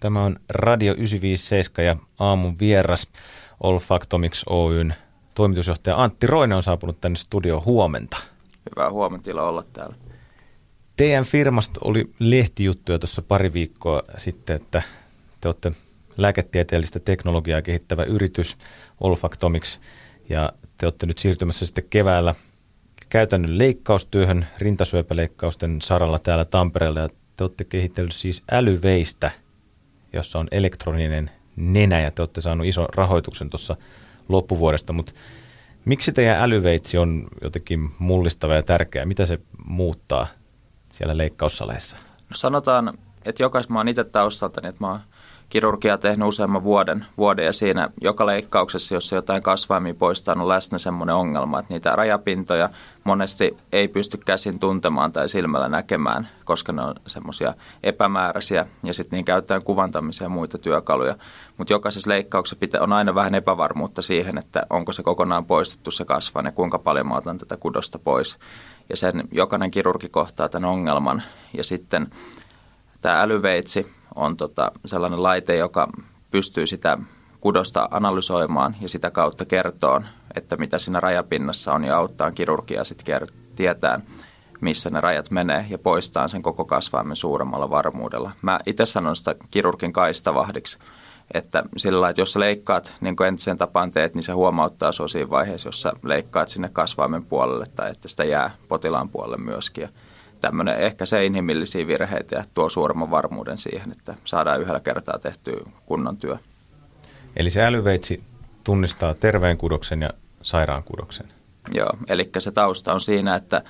Tämä on Radio 957 ja aamun vieras Olfactomics Oyn toimitusjohtaja Antti Roine on saapunut tänne studioon huomenta. Hyvää huomenta olla täällä. Teidän firmasta oli lehtijuttuja tuossa pari viikkoa sitten, että te olette lääketieteellistä teknologiaa kehittävä yritys Olfactomics ja te olette nyt siirtymässä sitten keväällä käytännön leikkaustyöhön rintasyöpäleikkausten saralla täällä Tampereella ja te olette kehitellyt siis älyveistä, jossa on elektroninen nenä ja te olette saanut ison rahoituksen tuossa loppuvuodesta, mutta miksi teidän älyveitsi on jotenkin mullistava ja tärkeä? Mitä se muuttaa siellä leikkaussaleissa? No sanotaan, että jokais mä oon itse taustalta, että mä oon kirurgia tehnyt useamman vuoden, vuoden ja siinä joka leikkauksessa, jossa jotain kasvaimia poistaa, on läsnä semmoinen ongelma, että niitä rajapintoja monesti ei pysty käsin tuntemaan tai silmällä näkemään, koska ne on semmoisia epämääräisiä ja sitten niin käytetään kuvantamisia ja muita työkaluja. Mutta jokaisessa leikkauksessa pitää, on aina vähän epävarmuutta siihen, että onko se kokonaan poistettu se kasvain ja kuinka paljon mä otan tätä kudosta pois. Ja sen jokainen kirurgi kohtaa tämän ongelman ja sitten tämä älyveitsi on tota sellainen laite, joka pystyy sitä kudosta analysoimaan ja sitä kautta kertoon, että mitä siinä rajapinnassa on ja auttaa kirurgia sitten tietää, missä ne rajat menee ja poistaa sen koko kasvaimen suuremmalla varmuudella. Mä itse sanon sitä kirurgin kaistavahdiksi, että sillä lailla, että jos sä leikkaat, niin kuin entiseen tapaan teet, niin se huomauttaa sinua siinä vaiheessa, jos sä leikkaat sinne kasvaimen puolelle tai että sitä jää potilaan puolelle myöskin. Ja tämmöinen ehkä se inhimillisiä virheitä ja tuo suuremman varmuuden siihen, että saadaan yhdellä kertaa tehtyä kunnon työ. Eli se älyveitsi tunnistaa terveen kudoksen ja sairaan kudoksen. Joo, eli se tausta on siinä, että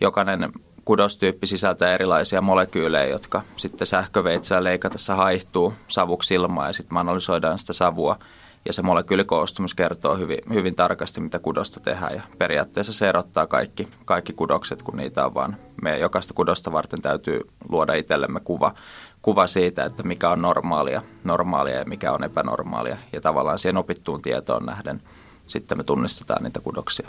jokainen kudostyyppi sisältää erilaisia molekyylejä, jotka sitten sähköveitsellä leikatessa haihtuu savuksi ilmaan ja sitten analysoidaan sitä savua – ja se molekyylikoostumus kertoo hyvin, hyvin tarkasti, mitä kudosta tehdään ja periaatteessa se erottaa kaikki, kaikki kudokset, kun niitä on vaan. Me jokaista kudosta varten täytyy luoda itsellemme kuva, kuva siitä, että mikä on normaalia, normaalia ja mikä on epänormaalia ja tavallaan siihen opittuun tietoon nähden sitten me tunnistetaan niitä kudoksia.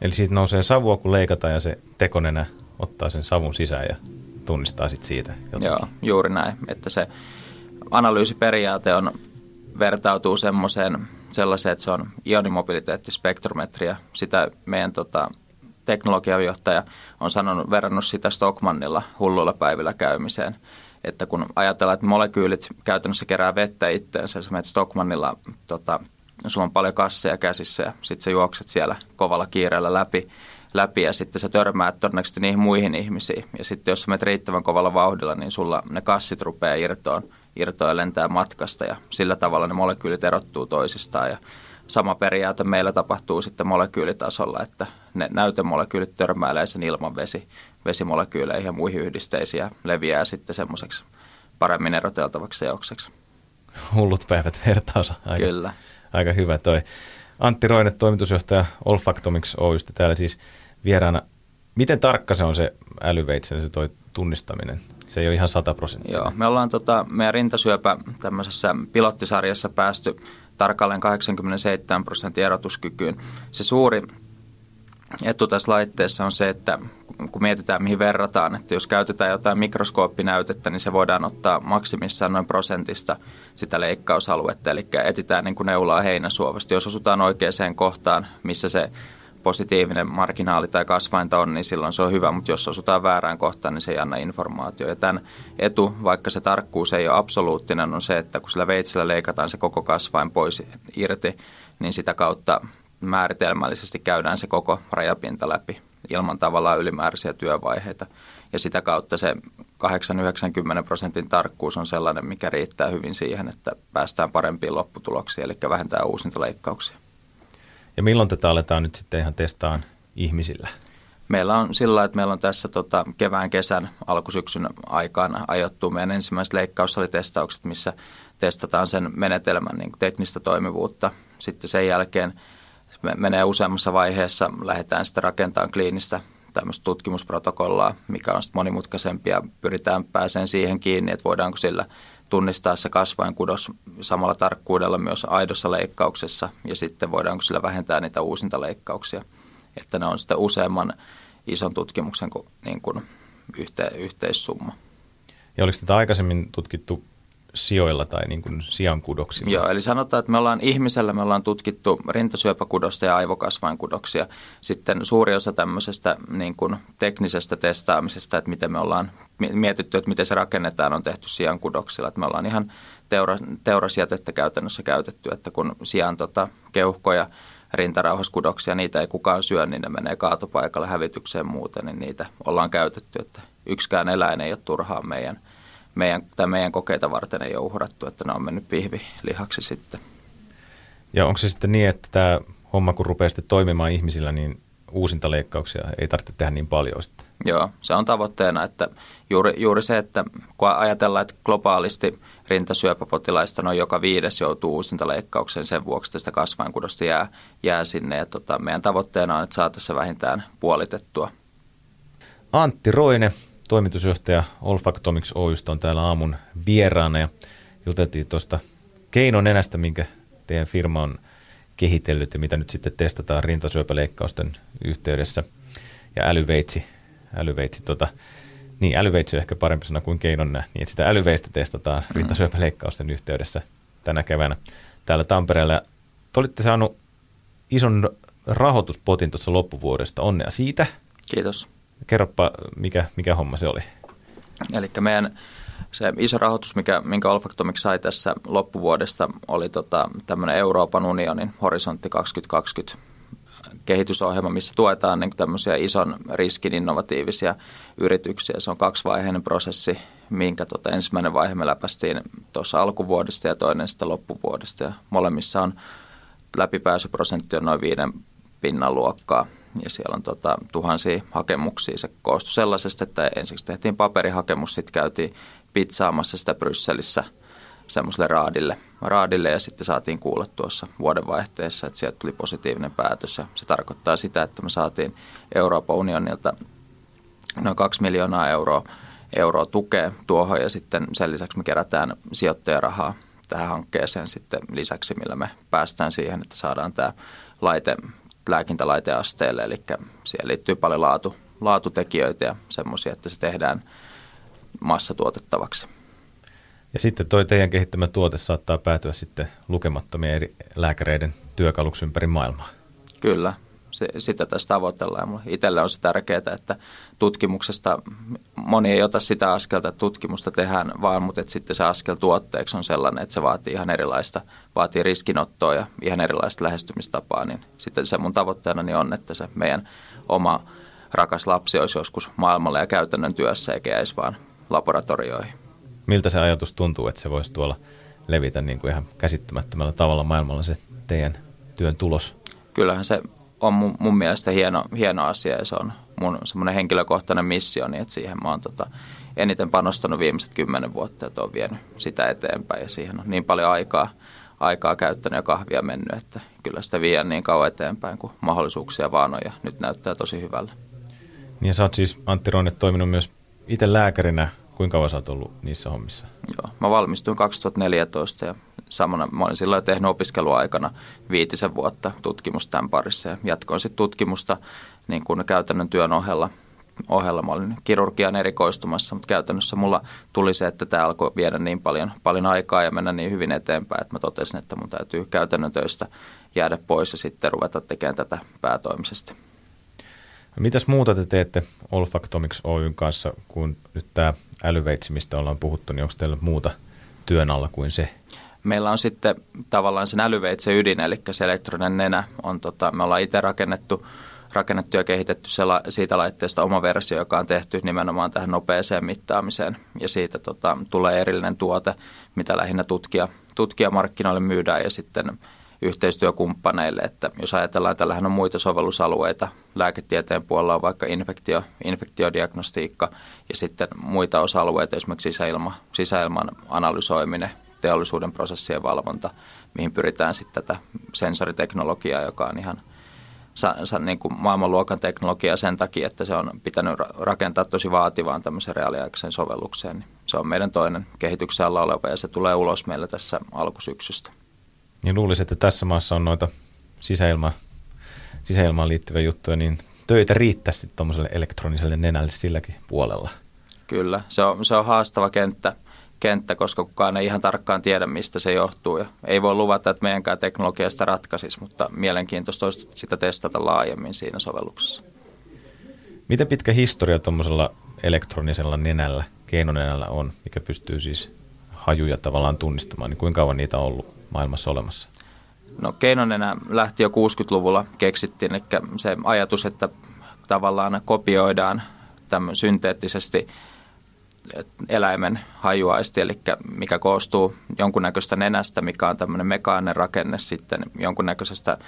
Eli siitä nousee savua, kun leikataan ja se tekonenä ottaa sen savun sisään ja tunnistaa sitten siitä jotakin. Joo, juuri näin. Että se analyysiperiaate on vertautuu semmoiseen sellaiseen, että se on ionimobiliteettispektrometria. Sitä meidän tota, teknologiajohtaja on sanonut, verrannut sitä Stockmannilla hulluilla päivillä käymiseen. Että kun ajatellaan, että molekyylit käytännössä kerää vettä itteensä, sä menet Stockmannilla, tota, sulla on paljon kasseja käsissä ja sitten sä juokset siellä kovalla kiireellä läpi, läpi ja sitten sä törmäät todennäköisesti niihin muihin ihmisiin. Ja sitten jos sä menet riittävän kovalla vauhdilla, niin sulla ne kassit rupeaa irtoon irtoa ja lentää matkasta ja sillä tavalla ne molekyylit erottuu toisistaan ja sama periaate meillä tapahtuu sitten molekyylitasolla, että ne näytemolekyylit törmäilee sen ilman vesi, vesimolekyyleihin ja muihin yhdisteisiin ja leviää sitten semmoiseksi paremmin eroteltavaksi seokseksi. Hullut päivät vertaus. Aika, Kyllä. Aika hyvä toi. Antti Roine, toimitusjohtaja Olfactomics Oystä täällä siis vieraana. Miten tarkka se on se älyveitsen, se toi tunnistaminen? Se ei ole ihan 100 prosenttia. Joo, me ollaan tota, meidän rintasyöpä tämmöisessä pilottisarjassa päästy tarkalleen 87 prosentin erotuskykyyn. Se suuri etu tässä laitteessa on se, että kun mietitään mihin verrataan, että jos käytetään jotain mikroskooppinäytettä, niin se voidaan ottaa maksimissaan noin prosentista sitä leikkausaluetta, eli etitään niin kuin neulaa heinäsuovasta. Jos osutaan oikeaan kohtaan, missä se positiivinen marginaali tai kasvainta on, niin silloin se on hyvä, mutta jos osutaan väärään kohtaan, niin se ei anna informaatio. Ja tämän etu, vaikka se tarkkuus ei ole absoluuttinen, on se, että kun sillä veitsellä leikataan se koko kasvain pois irti, niin sitä kautta määritelmällisesti käydään se koko rajapinta läpi ilman tavallaan ylimääräisiä työvaiheita. Ja sitä kautta se 8-90 prosentin tarkkuus on sellainen, mikä riittää hyvin siihen, että päästään parempiin lopputuloksiin, eli vähentää uusintaleikkauksia. Ja milloin tätä aletaan nyt sitten ihan testaan ihmisillä? Meillä on sillä että meillä on tässä tota, kevään, kesän, alkusyksyn aikaan ajottu meidän ensimmäiset leikkaussalitestaukset, missä testataan sen menetelmän niin teknistä toimivuutta. Sitten sen jälkeen me menee useammassa vaiheessa, lähdetään sitten rakentamaan kliinistä tämmöistä tutkimusprotokollaa, mikä on sitten monimutkaisempi ja pyritään pääseen siihen kiinni, että voidaanko sillä – tunnistaa se kasvainkudos samalla tarkkuudella myös aidossa leikkauksessa ja sitten voidaanko sillä vähentää niitä uusintaleikkauksia, että ne on sitten useamman ison tutkimuksen niin kuin yhte, yhteissumma. Ja oliko tätä aikaisemmin tutkittu sijoilla tai niin kuin sijankudoksilla? Joo, eli sanotaan, että me ollaan ihmisellä, me ollaan tutkittu rintasyöpäkudosta ja aivokasvainkudoksia. Sitten suuri osa tämmöisestä niin kuin teknisestä testaamisesta, että miten me ollaan mietitty, että miten se rakennetaan, on tehty sijankudoksilla. Että me ollaan ihan teura, teurasjätettä käytännössä käytetty, että kun sijan tota, keuhkoja rintarauhaskudoksia, niitä ei kukaan syö, niin ne menee kaatopaikalle hävitykseen muuten, niin niitä ollaan käytetty, että yksikään eläin ei ole turhaan meidän, meidän, tai meidän kokeita varten ei ole uhrattu, että ne on mennyt pihvilihaksi sitten. Ja onko se sitten niin, että tämä homma kun rupeaa sitten toimimaan ihmisillä, niin uusintaleikkauksia ei tarvitse tehdä niin paljon sitten? Joo, se on tavoitteena, että juuri, juuri se, että kun ajatellaan, että globaalisti rintasyöpäpotilaista noin joka viides joutuu uusintaleikkaukseen sen vuoksi, että sitä kasvainkudosta jää, jää sinne. Ja tota, meidän tavoitteena on, että saataisiin vähintään puolitettua. Antti Roine, toimitusjohtaja Olfactomics Oystä on täällä aamun vieraana ja juteltiin tuosta keinonenästä, minkä teidän firma on kehitellyt ja mitä nyt sitten testataan rintasyöpäleikkausten yhteydessä. Ja älyveitsi, älyveitsi tota, niin älyveitsi on ehkä parempi sana kuin keinonnä, niin että sitä älyveistä testataan mm. rintasyöpäleikkausten yhteydessä tänä keväänä täällä Tampereella. Te olitte saanut ison rahoituspotin tuossa loppuvuodesta. Onnea siitä. Kiitos. Kerropa, mikä, mikä homma se oli? Eli meidän se iso rahoitus, mikä, minkä Olfactomics sai tässä loppuvuodesta, oli tota, tämmöinen Euroopan unionin horisontti 2020 kehitysohjelma, missä tuetaan niin tämmöisiä ison riskin innovatiivisia yrityksiä. Se on kaksivaiheinen prosessi, minkä tota, ensimmäinen vaihe me läpästiin tuossa alkuvuodesta ja toinen sitten loppuvuodesta. Ja molemmissa on läpipääsyprosentti on noin viiden pinnan luokkaa ja siellä on tota, tuhansia hakemuksia. Se koostui sellaisesta, että ensiksi tehtiin paperihakemus, sitten käytiin pizzaamassa sitä Brysselissä semmoiselle raadille, raadille ja sitten saatiin kuulla tuossa vuodenvaihteessa, että sieltä tuli positiivinen päätös ja se tarkoittaa sitä, että me saatiin Euroopan unionilta noin 2 miljoonaa euroa, euroa tukea tuohon ja sitten sen lisäksi me kerätään sijoittajarahaa tähän hankkeeseen sitten lisäksi, millä me päästään siihen, että saadaan tämä laite lääkintälaiteasteelle, eli siihen liittyy paljon laatu, laatutekijöitä ja semmoisia, että se tehdään massatuotettavaksi. Ja sitten toi teidän kehittämä tuote saattaa päätyä sitten lukemattomien eri lääkäreiden työkaluksi ympäri maailmaa. Kyllä, se, sitä tässä tavoitellaan. Itselle on se tärkeää, että tutkimuksesta, moni ei ota sitä askelta, että tutkimusta tehdään, vaan mutta että sitten se askel tuotteeksi on sellainen, että se vaatii ihan erilaista, vaatii riskinottoa ja ihan erilaista lähestymistapaa. Niin sitten se mun tavoitteena niin on, että se meidän oma rakas lapsi olisi joskus maailmalla ja käytännön työssä eikä jäisi vaan laboratorioihin. Miltä se ajatus tuntuu, että se voisi tuolla levitä niin kuin ihan käsittämättömällä tavalla maailmalla se teidän työn tulos? Kyllähän se on mun, mun mielestä hieno, hieno asia ja se on mun semmoinen henkilökohtainen missio, niin että siihen mä oon tota, eniten panostanut viimeiset kymmenen vuotta, että on vienyt sitä eteenpäin ja siihen on niin paljon aikaa, aikaa käyttänyt ja kahvia mennyt, että kyllä sitä vie niin kauan eteenpäin, kuin mahdollisuuksia vaan on ja nyt näyttää tosi hyvällä. Niin ja sä oot siis Antti Roine toiminut myös itse lääkärinä. Kuinka kauan sä oot ollut niissä hommissa? Joo, mä valmistuin 2014 ja samana, mä olin silloin tehnyt opiskeluaikana viitisen vuotta tutkimusta tämän parissa ja jatkoin sitten tutkimusta niin kuin käytännön työn ohella. ohella. Mä olin kirurgian erikoistumassa, mutta käytännössä mulla tuli se, että tämä alkoi viedä niin paljon, paljon aikaa ja mennä niin hyvin eteenpäin, että mä totesin, että mun täytyy käytännön töistä jäädä pois ja sitten ruveta tekemään tätä päätoimisesti. Mitäs muuta te teette Olfactomics Oyn kanssa, kun nyt tämä älyveitsi, mistä ollaan puhuttu, niin onko teillä muuta työn alla kuin se? Meillä on sitten tavallaan sen älyveitsen ydin, eli se elektroninen nenä. On tota, me ollaan itse rakennettu, rakennettu ja kehitetty sela, siitä laitteesta oma versio, joka on tehty nimenomaan tähän nopeeseen mittaamiseen. Ja siitä tota, tulee erillinen tuote, mitä lähinnä tutkija, tutkijamarkkinoille myydään ja sitten yhteistyökumppaneille, että jos ajatellaan, tällähän on muita sovellusalueita, lääketieteen puolella on vaikka infektio, infektiodiagnostiikka ja sitten muita osa-alueita, esimerkiksi sisäilma, sisäilman analysoiminen, teollisuuden prosessien valvonta, mihin pyritään sitten tätä sensoriteknologiaa, joka on ihan sa, sa, niin kuin maailmanluokan teknologia sen takia, että se on pitänyt rakentaa tosi vaativaan tämmöisen reaaliaikaisen sovellukseen. Se on meidän toinen kehityksen alla oleva ja se tulee ulos meillä tässä alkusyksystä. Niin luulisin, että tässä maassa on noita sisäilma, sisäilmaan liittyviä juttuja, niin töitä riittäisi sitten tuommoiselle elektroniselle nenälle silläkin puolella. Kyllä, se on, se on haastava kenttä, kenttä, koska kukaan ei ihan tarkkaan tiedä, mistä se johtuu. Ja ei voi luvata, että meidänkään teknologia sitä ratkaisisi, mutta mielenkiintoista olisi sitä testata laajemmin siinä sovelluksessa. Miten pitkä historia tuommoisella elektronisella nenällä, keinonenällä on, mikä pystyy siis hajuja tavallaan tunnistamaan, niin kuinka kauan niitä on ollut maailmassa olemassa? No keinonenä lähti jo 60-luvulla keksittiin, eli se ajatus, että tavallaan kopioidaan tämän synteettisesti eläimen hajuaisti, eli mikä koostuu jonkunnäköistä nenästä, mikä on tämmöinen mekaaninen rakenne sitten jonkunnäköisestä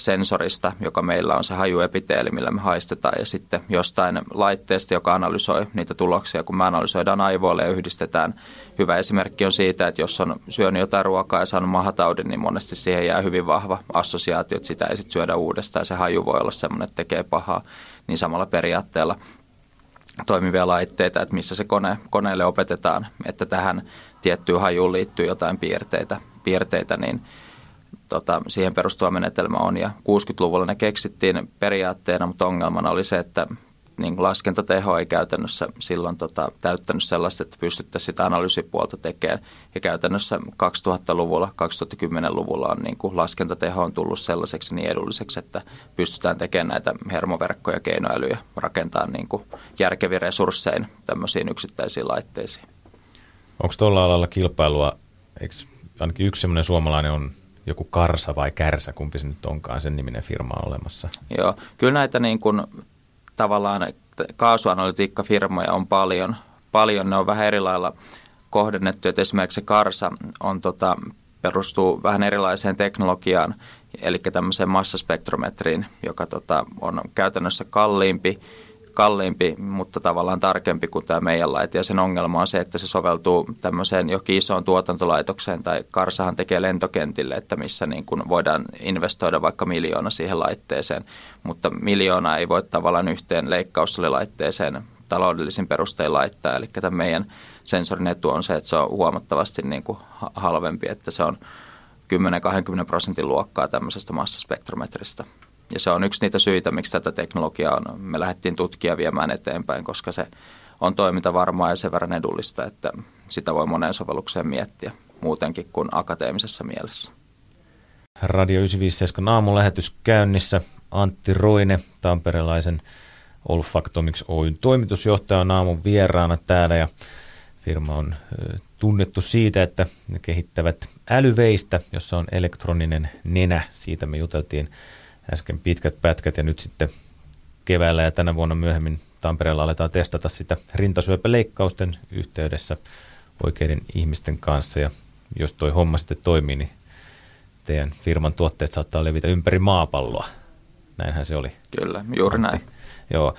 sensorista, joka meillä on se hajuepiteeli, millä me haistetaan, ja sitten jostain laitteesta, joka analysoi niitä tuloksia, kun me analysoidaan aivoille ja yhdistetään. Hyvä esimerkki on siitä, että jos on syönyt jotain ruokaa ja saanut mahataudin, niin monesti siihen jää hyvin vahva assosiaatio, että sitä ei sitten syödä uudestaan, se haju voi olla semmoinen, että tekee pahaa. Niin samalla periaatteella toimivia laitteita, että missä se kone, koneelle opetetaan, että tähän tiettyyn hajuun liittyy jotain piirteitä, piirteitä niin tota, siihen perustuva menetelmä on. Ja 60-luvulla ne keksittiin periaatteena, mutta ongelmana oli se, että niin laskentateho ei käytännössä silloin tota, täyttänyt sellaista, että pystyttäisiin sitä analyysipuolta tekemään. Ja käytännössä 2000-luvulla, 2010-luvulla on niin kuin laskentateho on tullut sellaiseksi niin edulliseksi, että pystytään tekemään näitä hermoverkkoja, keinoälyjä, rakentaa niin kuin järkevin resurssein tämmöisiin yksittäisiin laitteisiin. Onko tuolla alalla kilpailua, eikö ainakin yksi suomalainen on joku Karsa vai Kärsä, kumpi se nyt onkaan, sen niminen firma on olemassa? Joo, kyllä näitä niin kuin tavallaan kaasuanalytiikkafirmoja on paljon. Paljon ne on vähän eri lailla kohdennettu, että esimerkiksi se Karsa on tota, perustuu vähän erilaiseen teknologiaan, eli tämmöiseen massaspektrometriin, joka tota, on käytännössä kalliimpi kalliimpi, mutta tavallaan tarkempi kuin tämä meidän laite. Ja sen ongelma on se, että se soveltuu tämmöiseen jokin isoon tuotantolaitokseen tai Karsahan tekee lentokentille, että missä niin kuin voidaan investoida vaikka miljoona siihen laitteeseen, mutta miljoona ei voi tavallaan yhteen leikkaussalilaitteeseen taloudellisin perustein laittaa. Eli tämä meidän sensorin etu on se, että se on huomattavasti niin kuin halvempi, että se on 10-20 prosentin luokkaa tämmöisestä massaspektrometrista. Ja se on yksi niitä syitä, miksi tätä teknologiaa on. Me lähdettiin tutkia viemään eteenpäin, koska se on toimintavarmaa ja sen verran edullista, että sitä voi moneen sovellukseen miettiä muutenkin kuin akateemisessa mielessä. Radio 957 aamulähetys käynnissä. Antti Roine, tamperelaisen Olfactomics Oyn toimitusjohtaja on aamun vieraana täällä ja firma on tunnettu siitä, että ne kehittävät älyveistä, jossa on elektroninen nenä. Siitä me juteltiin äsken pitkät pätkät ja nyt sitten keväällä ja tänä vuonna myöhemmin Tampereella aletaan testata sitä rintasyöpäleikkausten yhteydessä oikeiden ihmisten kanssa ja jos toi homma sitten toimii, niin teidän firman tuotteet saattaa levitä ympäri maapalloa. Näinhän se oli. Kyllä, juuri näin. Joo.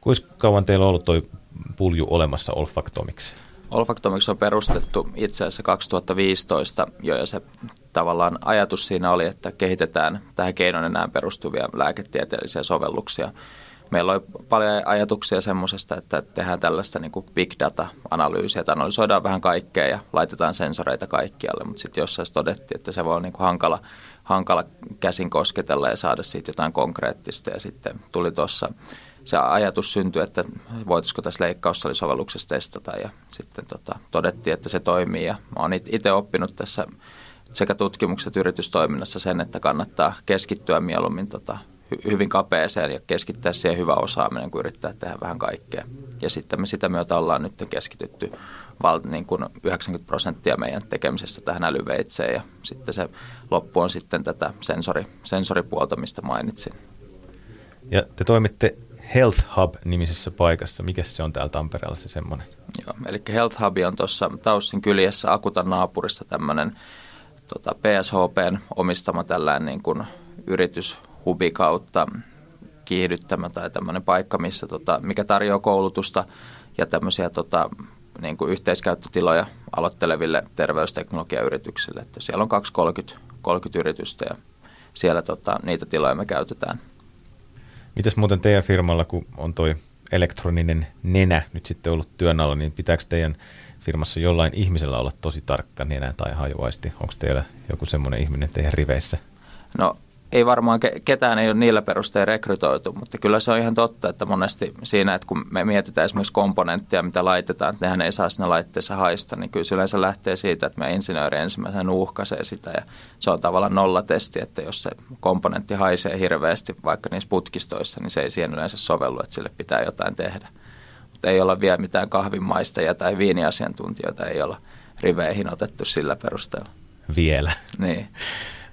Kuinka kauan teillä on ollut toi pulju olemassa Olfactomics? Olfactomics on perustettu itse asiassa 2015 jo ja se tavallaan ajatus siinä oli, että kehitetään tähän keinoin enää perustuvia lääketieteellisiä sovelluksia. Meillä oli paljon ajatuksia semmoisesta, että tehdään tällaista niin kuin big data-analyysiä, että analysoidaan vähän kaikkea ja laitetaan sensoreita kaikkialle, mutta sitten jossain todettiin, että se voi olla niin kuin hankala, hankala käsin kosketella ja saada siitä jotain konkreettista. Ja sitten tuli tuossa se ajatus syntyi, että voitaisiko tässä leikkaussalisovelluksessa testata. Ja sitten tota, todettiin, että se toimii. Ja mä oon itse oppinut tässä sekä tutkimuksessa että yritystoiminnassa sen, että kannattaa keskittyä mieluummin tota, hyvin kapeeseen ja keskittää siihen hyvä osaaminen, kun yrittää tehdä vähän kaikkea. Ja sitten me sitä myötä ollaan nyt keskitytty val, niin kuin 90 prosenttia meidän tekemisestä tähän älyveitseen ja sitten se loppu on sitten tätä sensori, sensoripuolta, mistä mainitsin. Ja te toimitte Health Hub-nimisessä paikassa. Mikä se on täällä Tampereella se semmoinen? Joo, eli Health Hub on tuossa Taussin kyljessä Akutan naapurissa tämmöinen tota, PSHPn omistama tällainen niin kuin yrityshubi kautta kiihdyttämä tai tämmöinen paikka, missä, tota, mikä tarjoaa koulutusta ja tämmöisiä tota, niin kuin yhteiskäyttötiloja aloitteleville terveysteknologiayrityksille. Että siellä on 230 30 yritystä ja siellä tota, niitä tiloja me käytetään – Mitäs muuten teidän firmalla, kun on toi elektroninen nenä nyt sitten ollut työn alla, niin pitääkö teidän firmassa jollain ihmisellä olla tosi tarkka nenä tai hajuaisti? Onko teillä joku semmoinen ihminen teidän riveissä? No ei varmaan ketään ei ole niillä perusteilla rekrytoitu, mutta kyllä se on ihan totta, että monesti siinä, että kun me mietitään esimerkiksi komponenttia, mitä laitetaan, että nehän ei saa siinä laitteessa haista, niin kyllä se yleensä lähtee siitä, että me insinööri ensimmäisenä uhkaisee sitä ja se on tavallaan nollatesti, että jos se komponentti haisee hirveästi vaikka niissä putkistoissa, niin se ei siihen yleensä sovellu, että sille pitää jotain tehdä. Mutta ei olla vielä mitään kahvinmaistajia tai viiniasiantuntijoita, ei olla riveihin otettu sillä perusteella. Vielä. Niin.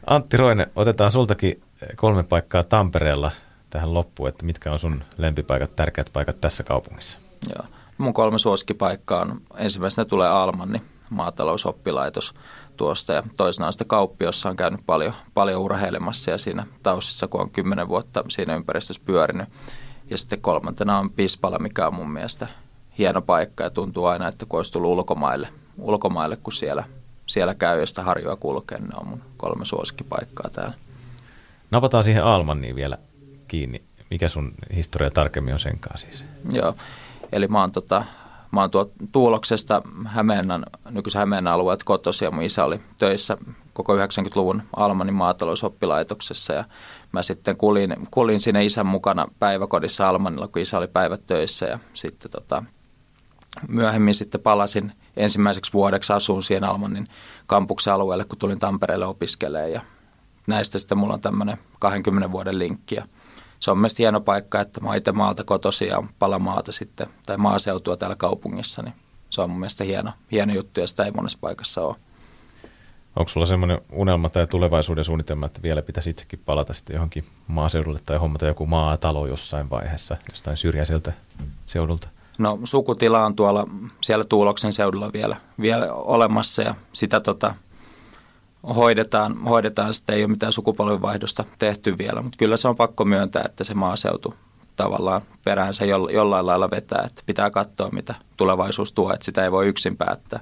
Antti Roine, otetaan sultakin kolme paikkaa Tampereella tähän loppuun, että mitkä on sun lempipaikat, tärkeät paikat tässä kaupungissa? Joo. Mun kolme suosikkipaikkaa on, ensimmäisenä tulee Almanni, maatalousoppilaitos tuosta ja toisena on sitten kauppi, jossa on käynyt paljon, paljon urheilemassa ja siinä taustassa, kun on kymmenen vuotta siinä ympäristössä pyörinyt. Ja sitten kolmantena on Pispala, mikä on mun mielestä hieno paikka ja tuntuu aina, että kun olisi tullut ulkomaille, ulkomaille kun siellä siellä käy ja sitä harjoa kulkee, ne on mun kolme suosikkipaikkaa täällä. Napataan siihen Almanniin vielä kiinni. Mikä sun historia tarkemmin on senkaan siis? Joo, eli mä oon, tota, mä oon tuo Tuuloksesta Hämeenan, nykyisen Hämeenan alueet kotosi ja mun isä oli töissä koko 90-luvun Almanin maatalousoppilaitoksessa ja mä sitten kulin, kulin sinne isän mukana päiväkodissa Almanilla, kun isä oli päivät töissä ja sitten tota, myöhemmin sitten palasin ensimmäiseksi vuodeksi asuun siihen Almanin kampuksen alueelle, kun tulin Tampereelle opiskelemaan ja näistä sitten mulla on tämmöinen 20 vuoden linkki ja se on mielestäni hieno paikka, että mä itse maalta kotosi ja palamaata sitten, tai maaseutua täällä kaupungissa, niin se on mun mielestä hieno, hieno juttu ja sitä ei monessa paikassa ole. Onko sulla semmoinen unelma tai tulevaisuuden suunnitelma, että vielä pitäisi itsekin palata sitten johonkin maaseudulle tai hommata joku maatalo jossain vaiheessa, jostain syrjäiseltä seudulta? No sukutila on tuolla siellä Tuuloksen seudulla vielä, vielä olemassa ja sitä tota, hoidetaan, hoidetaan. Sitten ei ole mitään sukupolvenvaihdosta tehty vielä, mutta kyllä se on pakko myöntää, että se maaseutu tavallaan peräänsä jollain lailla vetää. Että pitää katsoa, mitä tulevaisuus tuo, että sitä ei voi yksin päättää.